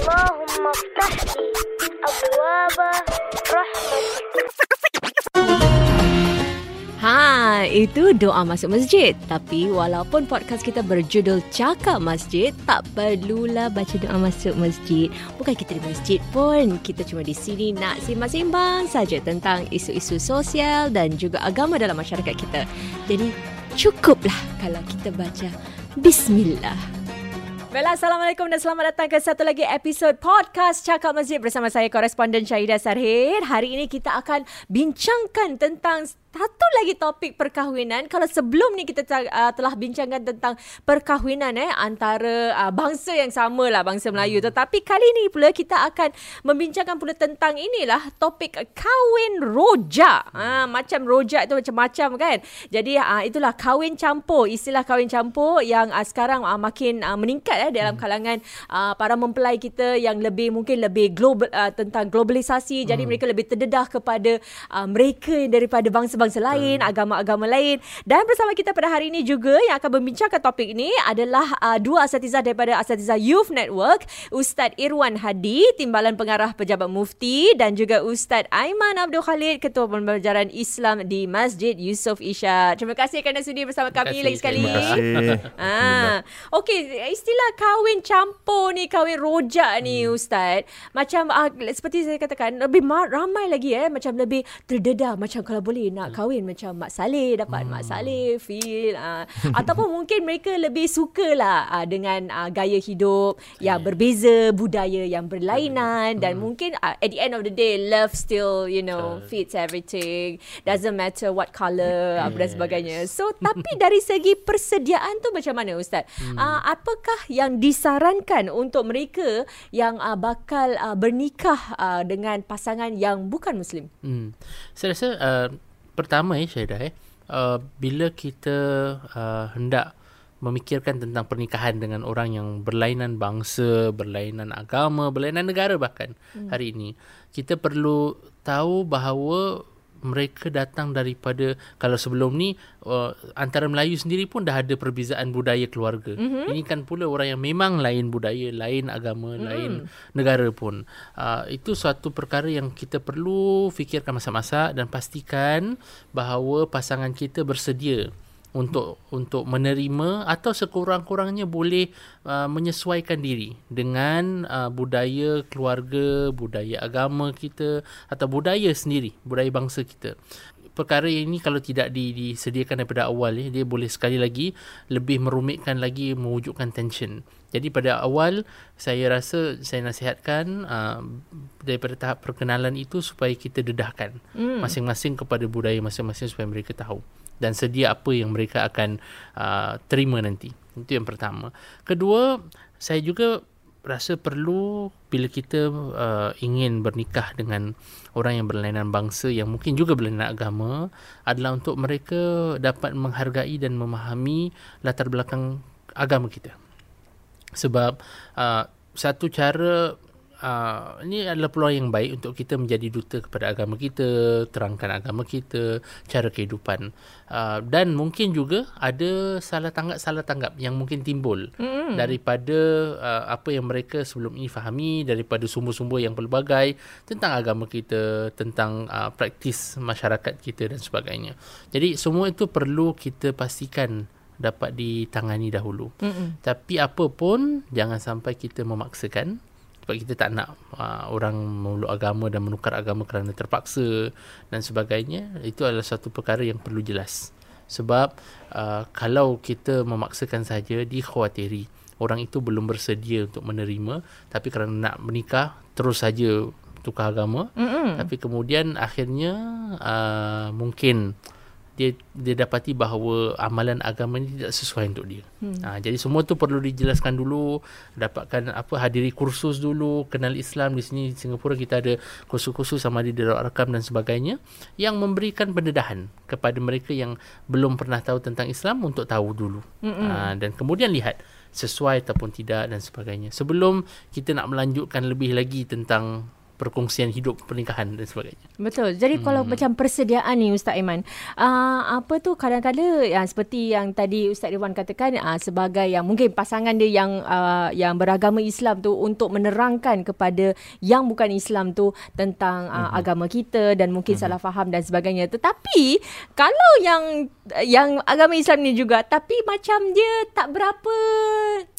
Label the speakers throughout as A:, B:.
A: اللهم افتح لي أبواب رحمتك
B: Ha, itu doa masuk masjid. Tapi walaupun podcast kita berjudul Cakap Masjid, tak perlulah baca doa masuk masjid. Bukan kita di masjid pun. Kita cuma di sini nak simbang-simbang saja tentang isu-isu sosial dan juga agama dalam masyarakat kita. Jadi, cukuplah kalau kita baca Bismillah. Baiklah, Assalamualaikum dan selamat datang ke satu lagi episod podcast Cakap Masjid bersama saya, koresponden Syahidah Sarhid. Hari ini kita akan bincangkan tentang satu lagi topik perkahwinan. Kalau sebelum ni kita uh, telah bincangkan tentang perkahwinan eh antara uh, bangsa yang sama lah bangsa Melayu. Hmm. Tetapi kali ni pula kita akan membincangkan pula tentang inilah topik kahwin rojak. Hmm. Uh, macam rojak tu macam-macam kan. Jadi uh, itulah kahwin campur. Istilah kahwin campur yang uh, sekarang uh, makin uh, meningkat eh dalam hmm. kalangan uh, para mempelai kita yang lebih mungkin lebih global uh, tentang globalisasi. Jadi hmm. mereka lebih terdedah kepada uh, mereka daripada bangsa bangsa lain, hmm. agama-agama lain. Dan bersama kita pada hari ini juga yang akan membincangkan topik ini adalah uh, dua asatizah daripada Asatizah Youth Network, Ustaz Irwan Hadi, Timbalan Pengarah Pejabat Mufti dan juga Ustaz Aiman Abdul Khalid, Ketua Pembelajaran Islam di Masjid Yusof Isha. Terima kasih kerana sudi bersama kami lagi sekali.
C: Terima kasih.
B: Ah, okey, istilah kahwin campur ni, kahwin rojak ni hmm. Ustaz. Macam uh, seperti saya katakan, lebih ramai lagi eh, macam lebih terdedah macam kalau boleh nak kahwin macam Mak Saleh dapat hmm. Mak Saleh feel uh, ataupun mungkin mereka lebih sukalah uh, dengan uh, gaya hidup yang berbeza budaya yang berlainan hmm. dan mungkin uh, at the end of the day love still you know fits everything doesn't matter what color yes. apa dan sebagainya so tapi dari segi persediaan tu macam mana ustaz hmm. uh, apakah yang disarankan untuk mereka yang uh, bakal uh, bernikah uh, dengan pasangan yang bukan muslim
C: hmm. saya rasa uh, pertama eh Syahidah eh uh, bila kita uh, hendak memikirkan tentang pernikahan dengan orang yang berlainan bangsa, berlainan agama, berlainan negara bahkan hmm. hari ini kita perlu tahu bahawa mereka datang daripada kalau sebelum ni uh, antara Melayu sendiri pun dah ada perbezaan budaya keluarga. Mm-hmm. Ini kan pula orang yang memang lain budaya, lain agama, mm. lain negara pun. Uh, itu suatu perkara yang kita perlu fikirkan masa-masa dan pastikan bahawa pasangan kita bersedia untuk untuk menerima atau sekurang-kurangnya boleh uh, menyesuaikan diri dengan uh, budaya keluarga, budaya agama kita atau budaya sendiri, budaya bangsa kita. Perkara ini kalau tidak disediakan daripada awal ya, dia boleh sekali lagi lebih merumitkan lagi mewujudkan tension. Jadi pada awal saya rasa saya nasihatkan uh, daripada tahap perkenalan itu supaya kita dedahkan mm. masing-masing kepada budaya masing-masing supaya mereka tahu dan sedia apa yang mereka akan uh, terima nanti. Itu yang pertama. Kedua, saya juga rasa perlu bila kita uh, ingin bernikah dengan orang yang berlainan bangsa yang mungkin juga berlainan agama adalah untuk mereka dapat menghargai dan memahami latar belakang agama kita. Sebab uh, satu cara uh, ini adalah peluang yang baik untuk kita menjadi duta kepada agama kita, terangkan agama kita, cara kehidupan. Uh, dan mungkin juga ada salah tanggap salah tanggap yang mungkin timbul mm-hmm. daripada uh, apa yang mereka sebelum ini fahami daripada sumber-sumber yang pelbagai tentang agama kita, tentang uh, praktis masyarakat kita dan sebagainya. Jadi semua itu perlu kita pastikan dapat ditangani dahulu. Mm-hmm. Tapi apa pun jangan sampai kita memaksakan sebab kita tak nak uh, orang memeluk agama dan menukar agama kerana terpaksa dan sebagainya itu adalah satu perkara yang perlu jelas. Sebab uh, kalau kita memaksakan saja dikhawatiri. Orang itu belum bersedia untuk menerima tapi kerana nak menikah terus saja tukar agama. Mm-hmm. tapi kemudian akhirnya uh, mungkin dia dia dapati bahawa amalan agama ini tidak sesuai untuk dia. Hmm. Ha, jadi semua tu perlu dijelaskan dulu, dapatkan apa hadiri kursus dulu, kenal Islam di sini di Singapura kita ada kursus-kursus sama di Darul Arkam dan sebagainya yang memberikan pendedahan kepada mereka yang belum pernah tahu tentang Islam untuk tahu dulu. Hmm. Ha, dan kemudian lihat sesuai ataupun tidak dan sebagainya. Sebelum kita nak melanjutkan lebih lagi tentang perkongsian hidup pernikahan dan sebagainya.
B: Betul. Jadi hmm. kalau macam persediaan ni Ustaz Iman, uh, apa tu kadang-kadang yang seperti yang tadi Ustaz Irwan katakan uh, sebagai yang mungkin pasangan dia yang uh, yang beragama Islam tu untuk menerangkan kepada yang bukan Islam tu tentang uh, hmm. agama kita dan mungkin hmm. salah faham dan sebagainya. Tetapi kalau yang yang agama Islam ni juga tapi macam dia tak berapa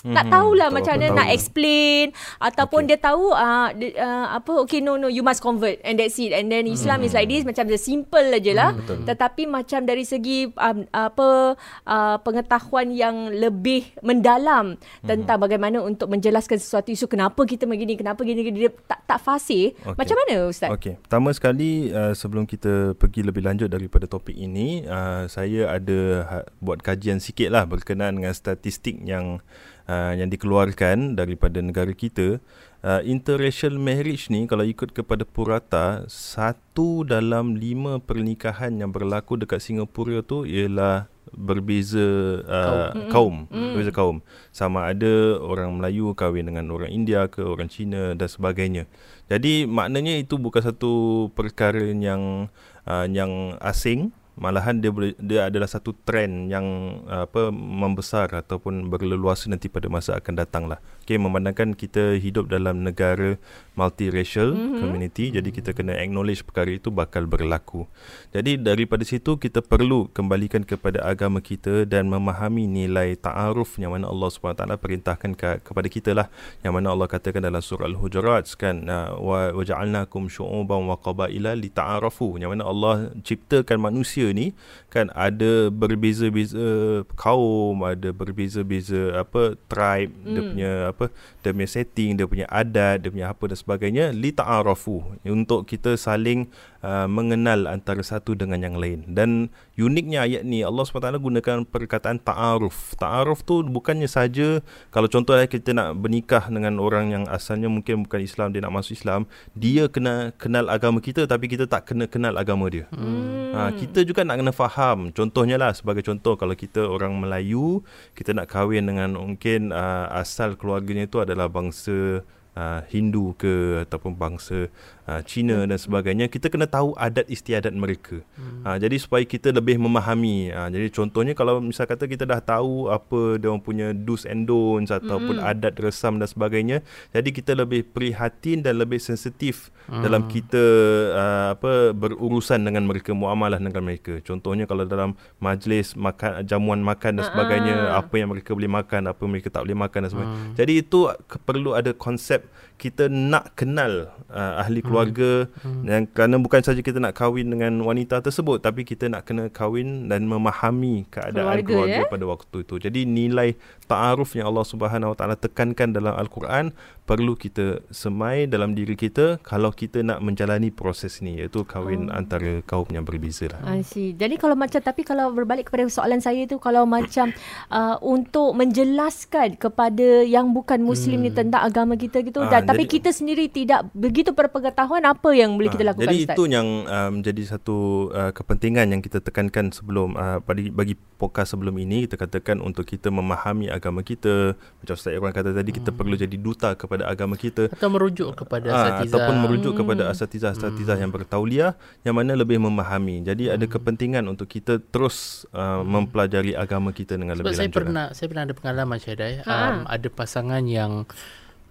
B: hmm. tak tahulah tak macam mana nak explain ataupun okay. dia tahu uh, dia, uh, apa okay no no you must convert and that's it. And then Islam hmm. is like this macam the simple aja lah. Hmm, tetapi macam dari segi um, apa uh, pengetahuan yang lebih mendalam hmm. tentang bagaimana untuk menjelaskan sesuatu isu kenapa kita begini kenapa gini, gini dia tak tak fasih. Okay. macam mana ustaz?
D: Okey. Pertama sekali uh, sebelum kita pergi lebih lanjut daripada topik ini uh, saya ada ha- buat kajian sikit lah berkenaan dengan statistik yang uh, yang dikeluarkan daripada negara kita uh, interracial marriage ni kalau ikut kepada purata satu dalam lima pernikahan yang berlaku dekat Singapura tu ialah berbeza uh, kaum, kaum. Mm. berbeza kaum. Sama ada orang Melayu kahwin dengan orang India ke orang Cina dan sebagainya. Jadi maknanya itu bukan satu perkara yang uh, yang asing malahan dia boleh dia adalah satu trend yang apa membesar ataupun berleluasa nanti pada masa akan datang lah. Okay, memandangkan kita hidup dalam negara multiracial mm-hmm. community, jadi kita kena acknowledge perkara itu bakal berlaku. Jadi daripada situ kita perlu kembalikan kepada agama kita dan memahami nilai ta'aruf yang mana Allah SWT perintahkan ke, kepada kita lah. Yang mana Allah katakan dalam surah Al-Hujurat kan, wa waja'alnakum syu'uban wa qabaila li ta'arafu. Yang mana Allah ciptakan manusia ni kan ada berbeza-beza kaum, ada berbeza-beza apa tribe, mm. dia hmm. punya apa dia punya setting dia punya adat dia punya apa dan sebagainya li ta'arafu untuk kita saling uh, mengenal antara satu dengan yang lain. Dan uniknya ayat ni Allah SWT gunakan perkataan ta'aruf. Ta'aruf tu bukannya saja kalau contohnya kita nak bernikah dengan orang yang asalnya mungkin bukan Islam dia nak masuk Islam dia kena kenal agama kita tapi kita tak kena kenal agama dia. Hmm. ha, kita juga nak kena faham. Contohnya lah sebagai contoh kalau kita orang Melayu kita nak kahwin dengan mungkin uh, asal keluarganya itu adalah bangsa uh, Hindu ke ataupun bangsa uh, Cina dan sebagainya kita kena tahu adat istiadat mereka. Hmm. Uh, jadi supaya kita lebih memahami. Uh, jadi contohnya kalau misal kata kita dah tahu apa dia orang punya do's and don'ts ataupun hmm. adat resam dan sebagainya, jadi kita lebih prihatin dan lebih sensitif hmm. dalam kita uh, apa berurusan dengan mereka, muamalah dengan mereka. Contohnya kalau dalam majlis makan jamuan makan dan sebagainya, uh-huh. apa yang mereka boleh makan, apa mereka tak boleh makan dan sebagainya. Hmm. Jadi itu perlu ada konsep kita nak kenal uh, ahli keluarga hmm. dan kerana bukan saja kita nak kahwin dengan wanita tersebut tapi kita nak kena kahwin dan memahami keadaan keluarga, keluarga ya? pada waktu itu. Jadi nilai ta'aruf yang Allah Subhanahu Wa Taala tekankan dalam al-Quran perlu kita semai dalam diri kita kalau kita nak menjalani proses ni iaitu kahwin oh. antara kaum yang berbeza lah.
B: I see. Jadi kalau macam tapi kalau berbalik kepada soalan saya tu kalau macam uh, untuk menjelaskan kepada yang bukan muslim hmm. ni tentang agama kita gitu ha, dan tapi kita sendiri tidak begitu berpengetahuan apa yang boleh ha, kita lakukan
D: jadi
B: Ustaz?
D: itu yang um, jadi satu uh, kepentingan yang kita tekankan sebelum uh, bagi bagi podcast sebelum ini kita katakan untuk kita memahami agama kita macam Ustaz Irwan kata tadi kita hmm. perlu jadi duta kepada agama kita
C: atau merujuk kepada ha, asatizah
D: ataupun merujuk hmm. kepada asatizah-asatizah hmm. yang bertauliah yang mana lebih memahami. Jadi hmm. ada kepentingan untuk kita terus uh, hmm. mempelajari agama kita dengan Sebab lebih
C: saya
D: lanjut.
C: Saya pernah saya pernah ada pengalaman Syedai ha. um, ada pasangan yang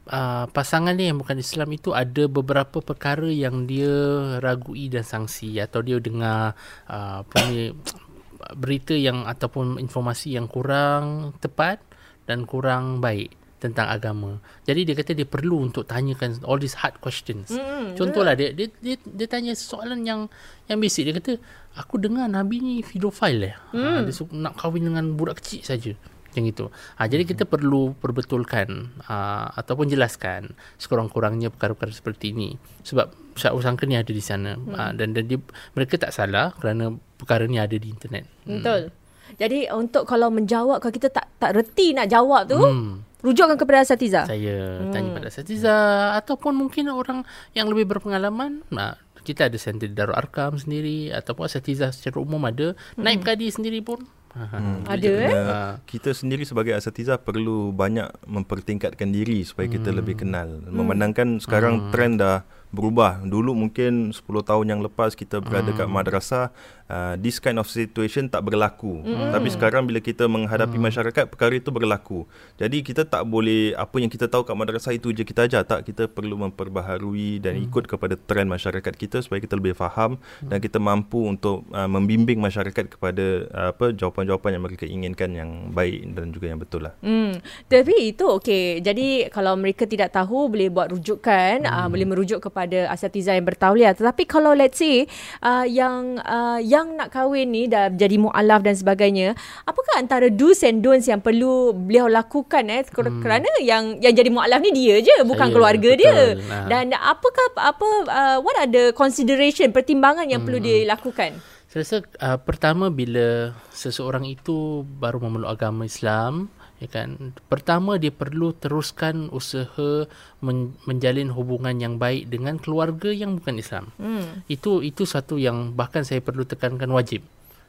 C: Uh, pasangan ni yang bukan Islam itu ada beberapa perkara yang dia ragui dan sangsi atau dia dengar uh, berita yang ataupun informasi yang kurang tepat dan kurang baik tentang agama. Jadi dia kata dia perlu untuk tanyakan all these hard questions. Mm, Contohlah dia, dia dia dia tanya soalan yang yang basic dia kata aku dengar nabi ni pedophile eh. Mm. Ha, dia nak kahwin dengan budak kecil saja. Macam itu. Ha, jadi kita perlu perbetulkan ha, ataupun jelaskan sekurang-kurangnya perkara-perkara seperti ini. Sebab syak sangka ni ada di sana. Mm. Ha, dan dan dia, mereka tak salah kerana perkara ni ada di internet.
B: Betul. Hmm. Jadi untuk kalau menjawab kalau kita tak tak reti nak jawab tu, hmm. Rujukkan kepada asatiza.
C: Saya hmm. tanya pada asatiza ataupun mungkin orang yang lebih berpengalaman. Nah, kita ada center di Darul Arkam sendiri ataupun asatiza secara umum ada. Hmm. Naib Kadi sendiri pun
B: Hmm, ada eh
D: kita sendiri sebagai asatiza perlu banyak mempertingkatkan diri supaya hmm. kita lebih kenal memandangkan sekarang hmm. trend dah berubah. Dulu mungkin 10 tahun yang lepas kita berada
C: Hmm.
D: kat madrasah, uh, this kind of situation tak berlaku. Mm. Tapi sekarang bila kita menghadapi
C: Hmm.
D: masyarakat, perkara itu berlaku. Jadi kita tak boleh apa yang kita tahu kat madrasah itu je kita ajar. Tak, kita perlu memperbaharui dan
C: Hmm.
D: ikut kepada trend masyarakat kita supaya kita lebih faham dan kita mampu untuk uh, membimbing masyarakat kepada uh, apa jawapan-jawapan yang mereka inginkan yang baik dan juga yang betul lah.
B: Hmm, tapi itu okey. Jadi kalau mereka tidak tahu boleh buat rujukan, hmm. uh, boleh merujuk kepada asatiza yang bertauliah. Tetapi kalau let's say uh, yang uh, yang nak kahwin ni dah jadi mualaf dan sebagainya, apakah antara do's and don'ts yang perlu beliau lakukan eh hmm. kerana yang yang jadi mualaf ni dia je, bukan
C: Saya,
B: keluarga
C: betul.
B: dia.
C: Nah.
B: Dan apakah apa uh, what are the consideration pertimbangan yang hmm. perlu dilakukan?
C: Saya rasa uh, pertama bila seseorang itu baru memeluk agama Islam, ya kan. Pertama dia perlu teruskan usaha men- menjalin hubungan yang baik dengan keluarga yang bukan Islam.
B: Hmm.
C: Itu itu satu yang bahkan saya perlu tekankan wajib.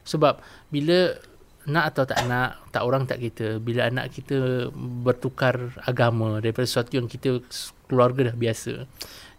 C: Sebab bila nak atau tak nak, tak orang tak kita, bila anak kita bertukar agama daripada sesuatu yang kita keluarga dah biasa,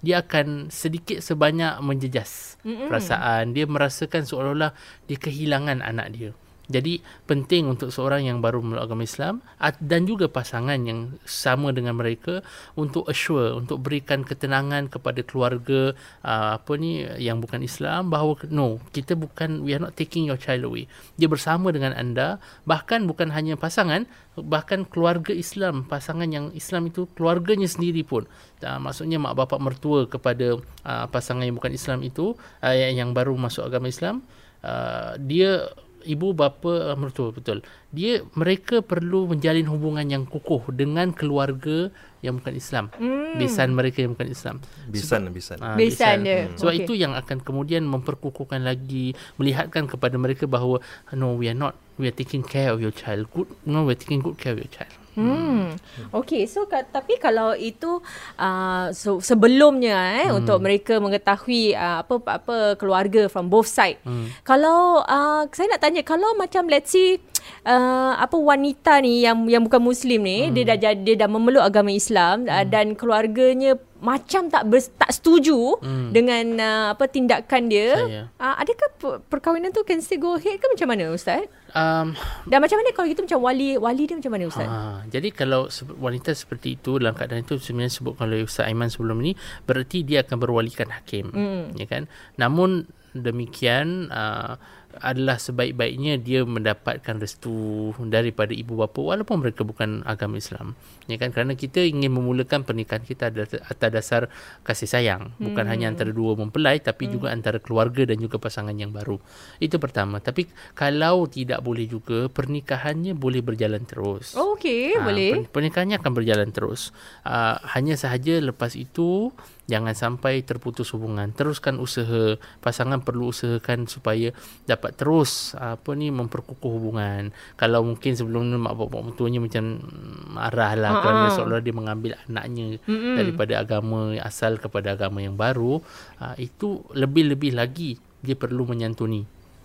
C: dia akan sedikit sebanyak menjejas Mm-mm. perasaan. Dia merasakan seolah-olah dia kehilangan anak dia. Jadi penting untuk seorang yang baru memeluk agama Islam dan juga pasangan yang sama dengan mereka untuk assure untuk berikan ketenangan kepada keluarga uh, apa ni yang bukan Islam bahawa no kita bukan we are not taking your child away. Dia bersama dengan anda bahkan bukan hanya pasangan bahkan keluarga Islam pasangan yang Islam itu keluarganya sendiri pun uh, maksudnya mak bapak mertua kepada uh, pasangan yang bukan Islam itu yang, baru masuk agama Islam dia ibu bapa uh, mertua betul dia mereka perlu menjalin hubungan yang kukuh dengan keluarga yang bukan Islam
B: Hmm.
C: besan mereka yang bukan Islam
D: Bisan bisan.
C: Ah,
B: Besan dia.
C: sebab
B: Okey.
C: itu yang akan kemudian memperkukuhkan lagi melihatkan kepada mereka bahawa no we are not we are taking care of your child good no we are taking good care of your child
B: Hmm. Okey, so ka- tapi kalau itu uh, so, sebelumnya eh hmm. untuk mereka mengetahui uh, apa apa keluarga from both side. Hmm. Kalau uh, saya nak tanya kalau macam let's say uh, apa wanita ni yang yang bukan muslim ni hmm. dia dah jadi dia dah memeluk agama Islam hmm. uh, dan keluarganya macam tak ber, tak setuju hmm. dengan uh, apa tindakan dia.
C: Saya.
B: Uh, adakah per- perkahwinan tu can still go ahead ke macam mana ustaz?
C: um,
B: Dan macam mana kalau gitu macam wali wali dia macam mana ustaz?
C: Ha, jadi kalau wanita seperti itu dalam keadaan itu sebenarnya sebutkan oleh Ustaz Aiman sebelum ini berarti dia akan berwalikan hakim
B: Hmm.
C: ya kan namun demikian uh, adalah sebaik-baiknya dia mendapatkan restu daripada ibu bapa walaupun mereka bukan agama Islam ya kan kerana kita ingin memulakan pernikahan kita atas dasar kasih sayang bukan hanya antara dua mempelai tapi juga antara keluarga dan juga pasangan yang baru itu pertama tapi kalau tidak boleh juga pernikahannya boleh berjalan terus
B: Oh, okey,
C: Ah,
B: boleh.
C: Pernikahannya akan berjalan terus. Uh, hanya sahaja lepas itu jangan sampai terputus hubungan. Teruskan usaha. Pasangan perlu usahakan supaya dapat terus uh, apa ni memperkukuh hubungan. Kalau mungkin sebelum ni mak bapak mertuanya macam mm, marah lah
B: Ha,
C: kerana
B: ha.
C: seolah dia mengambil anaknya
B: Mm-mm.
C: daripada agama asal kepada agama yang baru, uh, itu lebih-lebih lagi dia perlu menyantuni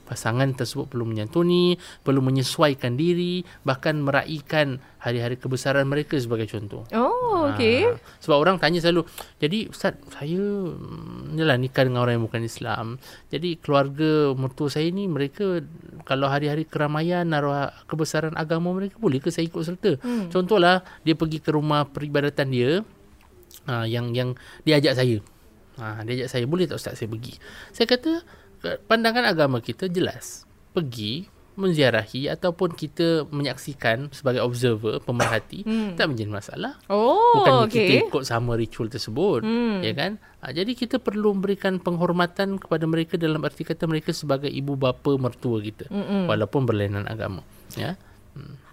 C: pasangan tersebut perlu menyantuni, perlu menyesuaikan diri, bahkan meraihkan hari-hari kebesaran mereka sebagai contoh.
B: Oh, okey.
C: Ah, sebab orang tanya selalu, jadi ustaz, saya mm, yalah nikah dengan orang yang bukan Islam. Jadi keluarga mertua saya ni mereka kalau hari-hari keramaian naruh kebesaran agama mereka boleh ke saya ikut serta? Hmm. Contohlah dia pergi ke rumah peribadatan dia uh, yang yang dia ajak saya. Ha, dia ajak saya, boleh tak ustaz saya pergi? Saya kata, pandangan agama kita jelas. Pergi menziarahi ataupun kita menyaksikan sebagai observer, pemerhati, hmm. tak menjadi masalah.
B: Oh,
C: Bukan
B: okey.
C: kita ikut sama ritual tersebut,
B: Hmm.
C: ya kan? Ha, jadi kita perlu memberikan penghormatan kepada mereka dalam arti kata mereka sebagai ibu bapa mertua kita,
B: Mm-mm.
C: walaupun berlainan agama, ya.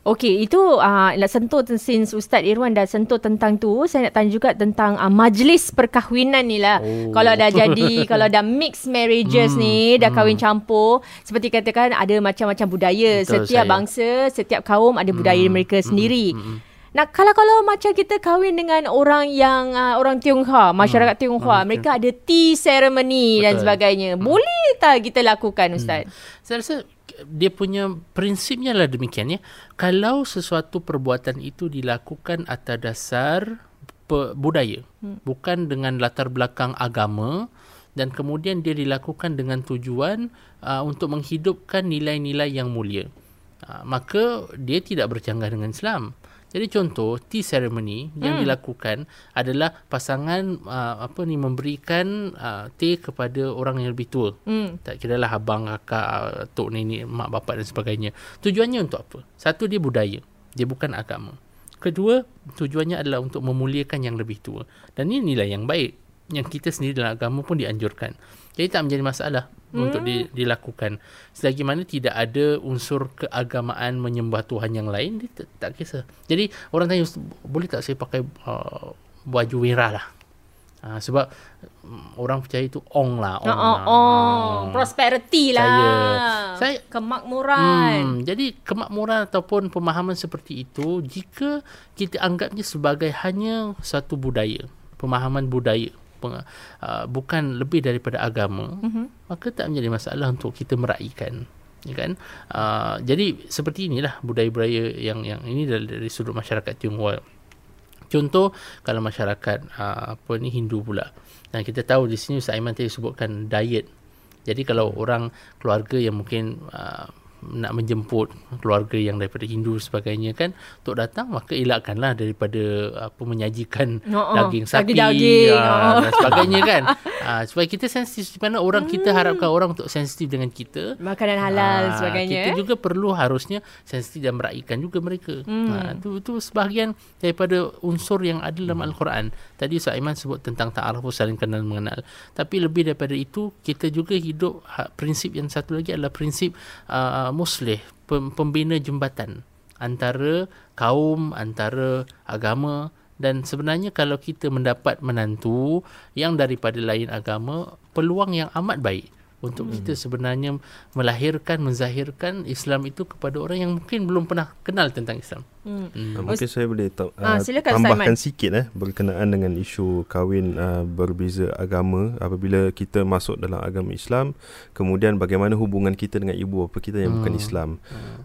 B: Okey, itu uh, nak sentuh since Ustaz Irwan dah sentuh tentang tu, saya nak tanya juga tentang uh, majlis perkahwinan ni lah.
C: Oh.
B: Kalau dah jadi, kalau dah mixed marriages
C: Hmm,
B: ni, dah kahwin campur, seperti katakan ada macam-macam budaya.
C: Betul,
B: setiap
C: saya.
B: bangsa, setiap kaum ada budaya
C: Hmm,
B: mereka
C: hmm,
B: sendiri.
C: hmm, hmm.
B: Nah, kalau kalau macam kita kahwin dengan orang yang uh, orang Tionghoa, masyarakat Tionghoa,
C: hmm,
B: mereka ada tea ceremony dan
C: Betul.
B: sebagainya. Boleh tak kita lakukan Ustaz?
C: Saya rasa dia punya prinsipnya lah demikian ya. Kalau sesuatu perbuatan itu dilakukan atas dasar pe, budaya hmm. bukan dengan latar belakang agama dan kemudian dia dilakukan dengan tujuan uh, untuk menghidupkan nilai-nilai yang mulia uh, maka dia tidak bercanggah dengan Islam jadi contoh tea ceremony yang
B: Hmm.
C: dilakukan adalah pasangan uh, apa ni memberikan uh, teh kepada orang yang lebih tua
B: Hmm.
C: tak kira lah abang, kakak, tok nenek, mak bapak dan sebagainya. Tujuannya untuk apa? Satu dia budaya. Dia bukan agama. Kedua, tujuannya adalah untuk memuliakan yang lebih tua. Dan ini nilai yang baik. Yang kita sendiri dalam agama pun dianjurkan. Jadi tak menjadi masalah hmm. untuk di, dilakukan. Selagi mana tidak ada unsur keagamaan menyembah Tuhan yang lain, dia tak, tak kisah. Jadi orang tanya, "Ustaz, boleh tak saya pakai uh, baju merah lah? Uh, sebab um, orang percaya itu ong lah. Ong
B: Oh, oh,
C: lah.
B: oh. prosperity lah.
C: Saya- saya-
B: kemakmuran.
C: Hmm, jadi kemakmuran ataupun pemahaman seperti itu jika kita anggapnya sebagai hanya satu budaya, pemahaman budaya, uh, bukan lebih daripada agama,
B: Mhm.
C: maka tak menjadi masalah untuk kita meraihkan. Ya kan? Uh, jadi seperti inilah budaya-budaya yang yang ini dari, dari sudut masyarakat Tionghoa. Contoh kalau masyarakat uh, apa ni Hindu pula. Dan kita tahu di sini Ustaz Aiman tadi sebutkan diet. Jadi kalau orang keluarga yang mungkin uh, nak menjemput keluarga yang daripada Hindu sebagainya kan untuk datang maka elakkanlah daripada apa menyajikan
B: Oh, oh.
C: daging sapi
B: Daging-daging,
C: ah,
B: oh.
C: dan sebagainya kan. Ah, supaya kita sensitif di mana orang kita harapkan orang untuk sensitif dengan kita
B: Makanan halal
C: Ah,
B: sebagainya.
C: Kita
B: eh?
C: juga perlu harusnya sensitif dan meraihkan juga mereka.
B: Hmm.
C: Itu itu sebahagian daripada unsur yang ada dalam Al-Quran. Tadi Ustaz Aiman sebut tentang ta'aruf saling kenal mengenal. Tapi lebih daripada itu kita juga hidup ha, prinsip yang satu lagi adalah prinsip uh, muslih, pem, pembina jembatan antara kaum, antara agama dan sebenarnya kalau kita mendapat menantu yang daripada lain agama, peluang yang amat baik untuk kita sebenarnya melahirkan menzahirkan Islam itu kepada orang yang mungkin belum pernah kenal tentang Islam.
B: Hmm.
D: Uh, mungkin saya boleh ta-
B: Ah,
D: uh,
B: silakan,
D: tambahkan
B: Saiman.
D: sikit eh berkenaan dengan isu kahwin uh, berbeza agama apabila kita masuk dalam agama Islam kemudian bagaimana hubungan kita dengan ibu bapa kita yang bukan
C: Hmm.
D: Islam.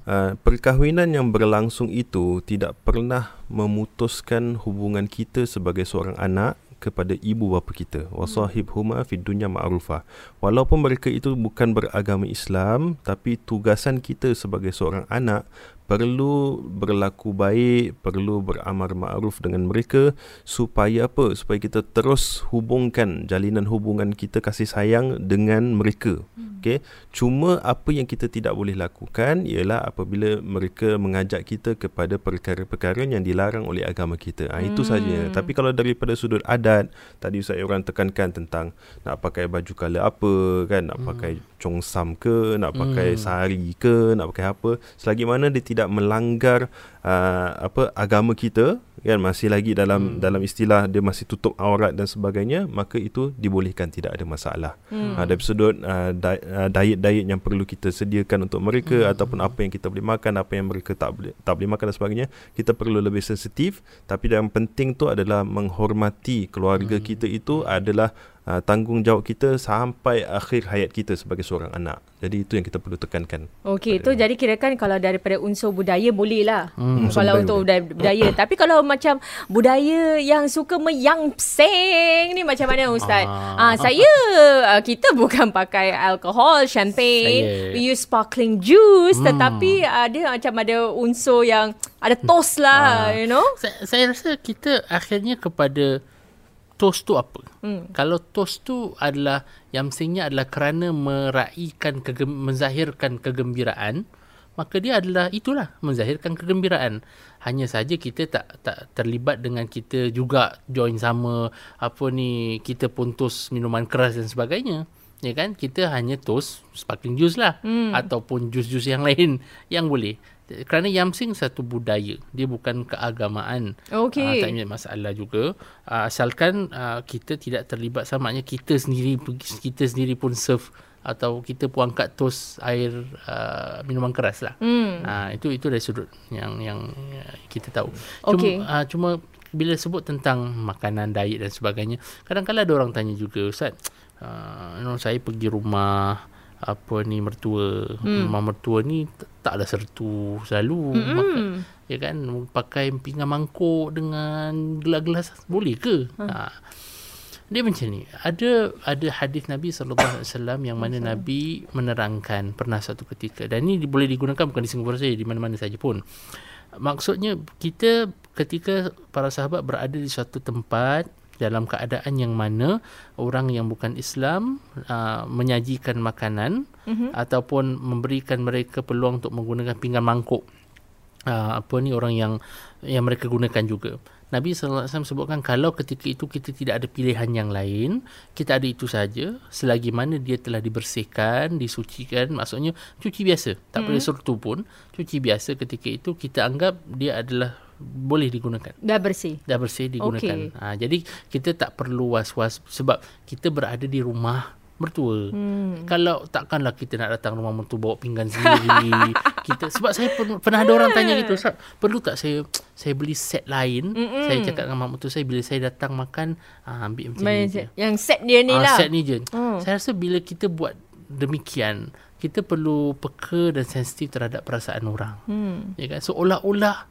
D: Uh, perkahwinan yang berlangsung itu tidak pernah memutuskan hubungan kita sebagai seorang anak kepada ibu bapa kita. Wasahibhuma fid dunya ma'rufah walaupun mereka itu bukan beragama Islam tapi tugasan kita sebagai seorang anak perlu berlaku baik, perlu beramar ma'ruf dengan mereka supaya apa? Supaya kita terus hubungkan jalinan hubungan kita kasih sayang dengan mereka. Hmm. Okey. Cuma apa yang kita tidak boleh lakukan ialah apabila mereka mengajak kita kepada perkara-perkara yang dilarang oleh agama kita. Ha, itu
B: Hmm.
D: saja. Tapi kalau daripada sudut adat, tadi Ustaz Iran tekankan tentang nak pakai baju color apa kan, nak pakai congsam ke, nak pakai
C: Hmm.
D: sari ke, nak pakai apa, selagi mana dia tidak melanggar uh, apa agama kita kan masih lagi dalam hmm. dalam istilah dia masih tutup aurat dan sebagainya maka itu dibolehkan tidak ada masalah.
B: Hmm.
D: Uh, dari sudut uh, di- uh, diet-diet yang perlu kita sediakan untuk mereka hmm. ataupun apa yang kita boleh makan, apa yang mereka tak boleh tak boleh makan dan sebagainya, kita perlu lebih sensitif tapi yang penting tu adalah menghormati keluarga hmm. kita itu adalah uh, tanggungjawab kita sampai akhir hayat kita sebagai seorang anak. Jadi itu yang kita perlu tekankan.
B: Okey, tu jadi kira kan kalau daripada unsur budaya boleh lah. Hmm,
D: Unsur
B: kalau
D: budaya
B: untuk budaya, budaya. Tapi kalau macam budaya yang suka meyangseng ni macam mana Ustaz? Ah,
C: Ah.
B: saya, ah, kita bukan pakai alkohol, champagne.
C: Saya-
B: We use sparkling juice.
C: Hmm.
B: Tetapi ada macam ada unsur yang ada toast lah,
C: Ah.
B: you know?
C: Saya, saya rasa kita akhirnya kepada toast tu apa?
B: Hmm.
C: Kalau toast tu adalah yang mestinya adalah kerana meraihkan kegem, menzahirkan kegembiraan, maka dia adalah itulah menzahirkan kegembiraan. Hanya saja kita tak tak terlibat dengan kita juga join sama apa ni kita pun toast minuman keras dan sebagainya. Ya kan? Kita hanya toast sparkling juice lah
B: Hmm.
C: ataupun jus-jus yang lain yang boleh. Kerana yamsing satu budaya, dia bukan keagamaan.
B: Okey.
C: Ah, tak ada masalah juga. Ah, asalkan ah, kita tidak terlibat sama maknanya kita sendiri kita sendiri pun serve atau kita pun angkat tos air uh, minuman keras lah.
B: Hmm.
C: Ah, itu itu dari sudut yang yang uh, kita tahu. Cuma, ah, cuma bila sebut tentang makanan diet dan sebagainya, kadang-kadang ada orang tanya juga, Ustaz, uh, you know, saya pergi rumah apa ni mertua. Hmm. Mak mertua ni t- taklah sertu selalu. Makan, ya kan pakai pinggan mangkuk dengan gelas-gelas boleh ke? Hmm. Ha. Dia macam ni. Ada ada hadis Nabi sallallahu alaihi wasallam yang mana Nabi menerangkan pernah satu ketika dan ini boleh digunakan bukan di Singapura saja di mana-mana saja pun. Maksudnya kita ketika para sahabat berada di suatu tempat dalam keadaan yang mana orang yang bukan Islam uh, menyajikan makanan mm-hmm. ataupun memberikan mereka peluang untuk menggunakan pinggan mangkuk uh, apa ni orang yang yang mereka gunakan juga. Nabi wasallam sebutkan kalau ketika itu kita tidak ada pilihan yang lain, kita ada itu saja selagi mana dia telah dibersihkan, disucikan, maksudnya cuci biasa. Tak mm. perlu sertu pun, cuci biasa ketika itu kita anggap dia adalah boleh digunakan.
B: Dah bersih.
C: Dah bersih digunakan.
B: Okey.
C: Ha, jadi kita tak perlu was-was sebab kita berada di rumah mertua. Hmm. Kalau takkanlah kita nak datang rumah mertua bawa pinggan sendiri. kita sebab saya pun pernah ada orang tanya gitu, Ustaz, perlu tak saya saya beli set lain?
B: Mm-mm.
C: Saya cakap dengan mak mertua saya bila saya datang makan ah, ambil macam ni. je.
B: Yang set dia ni
C: Ah,
B: lah.
C: set ni je.
B: Hmm.
C: Saya rasa bila kita buat demikian, kita perlu peka dan sensitif terhadap perasaan orang.
B: Hmm.
C: Ya kan? Seolah-olah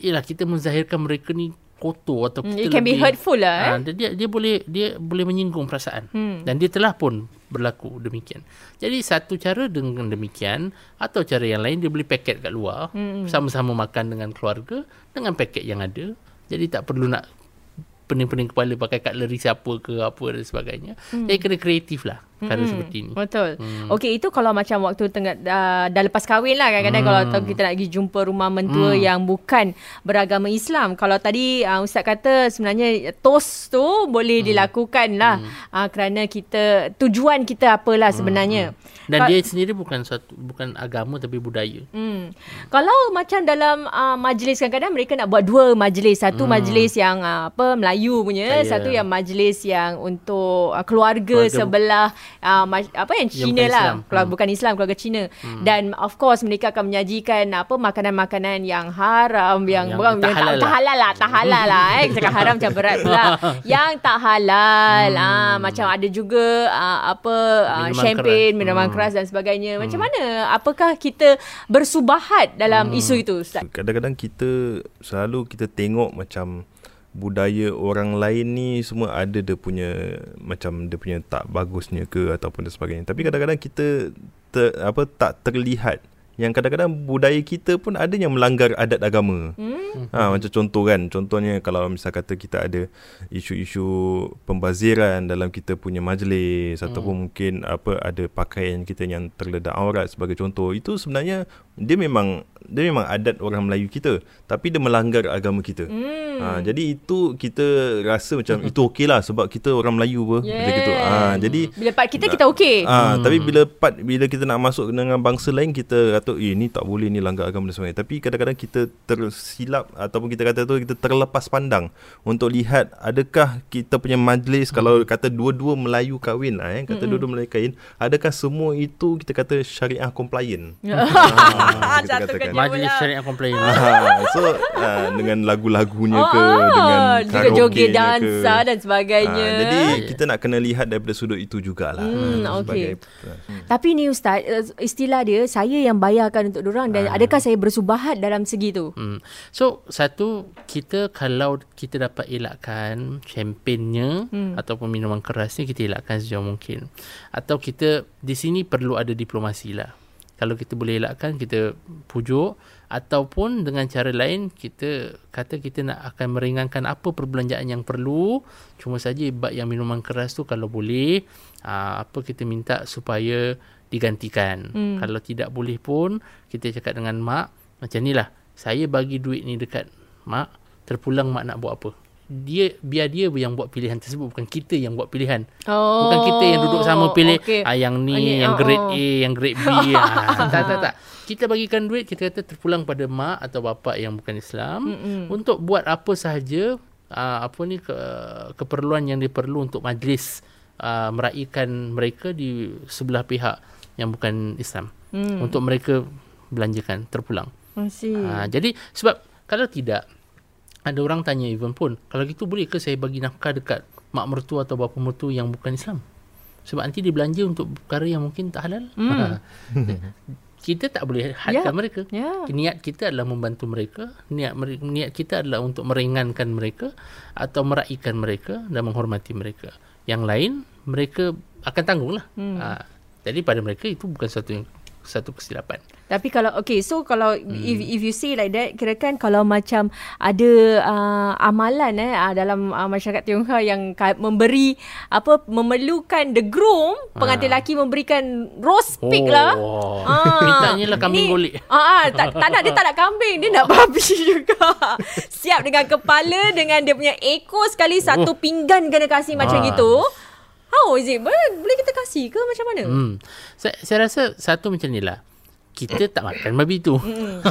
C: ialah kita menzahirkan mereka ni kotor atau
B: Hmm,
C: kita
B: it can be
C: lebih,
B: hurtful lah, eh.
C: Ah, dia, dia dia boleh dia boleh menyinggung perasaan.
B: Hmm.
C: Dan dia telah pun berlaku demikian. Jadi satu cara dengan demikian atau cara yang lain dia beli paket kat luar,
B: Hmm.
C: sama-sama makan dengan keluarga dengan paket yang ada. Jadi tak perlu nak pening-pening kepala pakai cutlery siapa ke apa dan sebagainya. Hmm. Jadi kena kreatif lah cara
B: Mm-mm.
C: seperti ini.
B: Betul.
C: Hmm.
B: Okey, itu kalau macam waktu tengah dah, dah lepas kahwin lah kadang-kadang
C: Hmm.
B: kalau tahu kita nak pergi jumpa rumah mentua
C: Hmm.
B: yang bukan beragama Islam. Kalau tadi uh, ustaz kata sebenarnya toast tu boleh dilakukan lah uh, kerana kita tujuan kita apalah sebenarnya.
C: Dan
B: Ka-
C: dia sendiri bukan satu bukan agama tapi budaya.
B: Hmm. Kalau macam dalam uh, majlis kadang-kadang mereka nak buat dua majlis, satu hmm. majlis yang uh, apa Melayu punya,
C: Ya.
B: satu yang majlis yang untuk uh, keluarga,
C: Keluarga-
B: sebelah uh, apa yang
C: Yang
B: Cina
C: bukan
B: lah,
C: Islam.
B: keluarga
C: Hmm.
B: bukan Islam, keluarga Cina. Hmm. Dan of course mereka akan menyajikan apa makanan-makanan yang haram, yang
C: Yang
B: bukan
C: tak halal
B: tak
C: lah.
B: halal lah, tak halal lah eh. Cakap haram macam berat pula. yang tak halal,
C: Hmm.
B: ah macam ada juga uh, apa uh,
C: Minuman
B: champagne,
C: keras.
B: minuman
C: Hmm.
B: keras dan sebagainya. Macam mana? Apakah kita bersubahat dalam
C: Hmm.
B: isu itu Ustaz?
D: Kadang-kadang kita selalu kita tengok macam budaya orang lain ni semua ada dia punya macam dia punya tak bagusnya ke ataupun dan sebagainya. Tapi kadang-kadang kita ter, apa tak terlihat yang kadang-kadang budaya kita pun ada yang melanggar adat agama.
B: Hmm?
D: Ha, macam contoh kan, contohnya kalau misal kata kita ada isu-isu pembaziran dalam kita punya majlis hmm. ataupun mungkin apa ada pakaian kita yang terledak aurat sebagai contoh, itu sebenarnya dia memang dia memang adat orang Melayu kita, tapi dia melanggar agama kita.
B: Hmm.
D: Ha, jadi itu kita rasa macam itu okey lah sebab kita orang Melayu apa
B: Yeah.
D: macam gitu. Ha, jadi
B: Bila part kita kita okey.
D: Ah, hmm. tapi bila part bila kita nak masuk dengan bangsa lain kita kata eh ni tak boleh ni langgar agama dan sebagainya. Tapi kadang-kadang kita tersilap ataupun kita kata tu kita terlepas pandang untuk lihat adakah kita punya majlis hmm. kalau kata dua-dua Melayu kahwin lah eh kata
B: Hmm.
D: dua-dua Melayu kahwin adakah semua itu kita kata syariah compliant.
B: Ah,
D: kita katakan.
C: Majlis syariah komplain.
D: Ah, so uh, dengan lagu-lagunya ke
B: Ah,
D: dengan
B: juga joget dansa
D: ke.
B: dan sebagainya.
D: Ah, jadi kita nak kena lihat daripada sudut itu jugalah.
B: Hmm,
D: Sebagai-
B: okey. Tapi ni ustaz, eh, istilah dia saya yang bayarkan untuk orang dan adakah saya bersubahat dalam segi tu?
C: Hmm. So satu kita kalau kita dapat elakkan champagne-nya hmm. ataupun minuman kerasnya kita elakkan sejauh mungkin. Atau kita di sini perlu ada diplomasi lah. Kalau kita boleh elakkan kita pujuk ataupun dengan cara lain kita kata kita nak akan meringankan apa perbelanjaan yang perlu cuma saja bab yang minuman keras tu kalau boleh aa, apa kita minta supaya digantikan. Hmm. Kalau tidak boleh pun kita cakap dengan mak macam ni lah saya bagi duit ni dekat mak terpulang mak nak buat apa dia biar dia yang buat pilihan tersebut bukan kita yang buat pilihan
B: Oh.
C: bukan kita yang duduk sama pilih
B: okey.
C: ah, yang ni
B: Ini,
C: yang
B: oh,
C: grade
B: oh.
C: A yang grade B ah, tak tak tak kita bagikan duit kita kata terpulang pada mak atau bapa yang bukan Islam
B: Mm-mm.
C: untuk buat apa sahaja uh, apa ni ke, keperluan yang diperlu untuk majlis uh, meraihkan mereka di sebelah pihak yang bukan Islam
B: Hmm.
C: untuk mereka belanjakan terpulang. Ha, jadi sebab kalau tidak ada orang tanya even pun kalau gitu boleh ke saya bagi nafkah dekat mak mertua atau bapa mertua yang bukan Islam? Sebab nanti dia belanja untuk perkara yang mungkin tak halal.
B: Hmm.
C: Ha. kita tak boleh hadkan
B: Ya.
C: mereka.
B: Ya.
C: Niat kita adalah membantu mereka, niat niat kita adalah untuk meringankan mereka atau meraihkan mereka dan menghormati mereka. Yang lain mereka akan tanggunglah. Hmm. Ha. Jadi pada mereka itu bukan satu yang satu kesilapan.
B: Tapi kalau okay, so kalau hmm. if if you say like that, kira kan kalau macam ada uh, amalan eh uh, dalam uh, masyarakat Tionghoa yang ka- memberi apa memerlukan the groom, pengantin
C: Ah.
B: lelaki memberikan roast pig lah.
C: Oh.
B: Ah.
C: Mintanya lah kambing golek.
B: Ah, ah tak, tak nak dia tak nak kambing, dia nak babi juga. Siap dengan kepala dengan dia punya ekor sekali satu pinggan kena kasih macam
C: Ah.
B: gitu. How is it? Boleh, boleh kita kasih ke macam mana?
C: Hmm. Saya, saya rasa satu macam ni lah. Kita tak makan babi tu.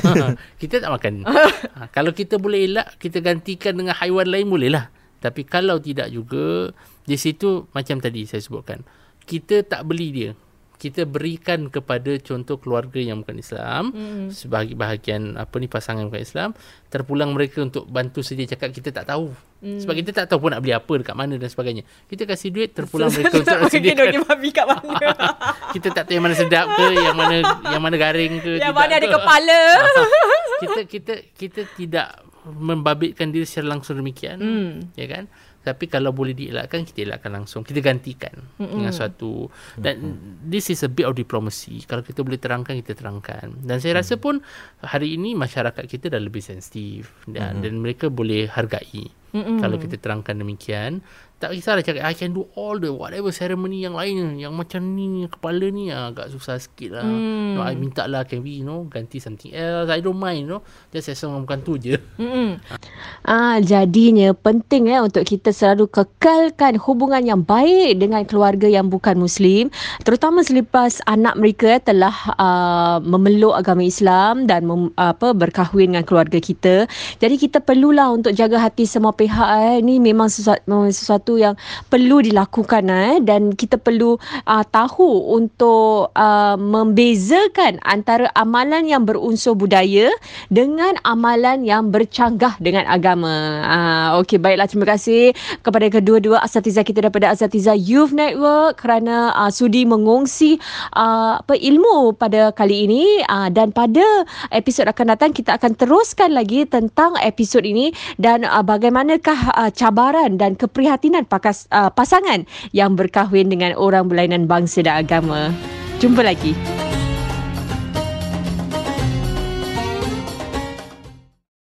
C: kita tak makan. ha, kalau kita boleh elak, kita gantikan dengan haiwan lain boleh lah. Tapi kalau tidak juga, di situ macam tadi saya sebutkan. Kita tak beli dia. Kita berikan kepada contoh keluarga yang bukan Islam. Hmm. Sebahagian bahagian apa ni pasangan bukan Islam. Terpulang mereka untuk bantu sedia cakap kita tak tahu. Hmm. Sebab kita tak tahu pun nak beli apa dekat mana dan sebagainya. Kita kasih duit terpulang mereka untuk sediakan
B: daging babi kat mana?
C: kita tak tahu yang mana sedap ke yang mana yang mana garing ke
B: yang mana ada
C: ke.
B: kepala?
C: kita kita kita tidak membabitkan diri secara langsung demikian
B: Hmm.
C: ya kan tapi kalau boleh dielakkan kita elakkan langsung. Kita gantikan Mm-mm. dengan suatu. Dan this is a bit of diplomacy. Kalau kita boleh terangkan kita terangkan. Dan saya rasa pun hari ini masyarakat kita dah lebih sensitif. Dan, dan mereka boleh hargai.
B: Mm-mm.
C: kalau kita terangkan demikian tak kisahlah cakap I can do all the whatever ceremony yang lain yang macam ni kepala ni ah, agak susah sikit lah
B: Hmm.
C: no, I minta lah can we you know ganti something else I don't mind you know just as long bukan tu je
B: Mm-mm. Ah, jadinya penting eh untuk kita selalu kekalkan hubungan yang baik dengan keluarga yang bukan muslim, terutama selepas anak mereka eh, telah uh, memeluk agama Islam dan mem, apa berkahwin dengan keluarga kita. Jadi kita perlulah untuk jaga hati semua pihak eh. Ini memang sesuatu, memang sesuatu yang perlu dilakukan eh dan kita perlu uh, tahu untuk uh, membezakan antara amalan yang berunsur budaya dengan amalan yang bercanggah dengan agama. Ah, Okey, baiklah. Terima kasih kepada kedua-dua asatiza kita daripada Asatiza Youth Network kerana uh, sudi mengongsi uh, apa ilmu pada kali ini uh, dan pada episod akan datang kita akan teruskan lagi tentang episod ini dan uh, bagaimanakah uh, cabaran dan keprihatinan pakas, uh, pasangan yang berkahwin dengan orang berlainan bangsa dan agama. Jumpa lagi.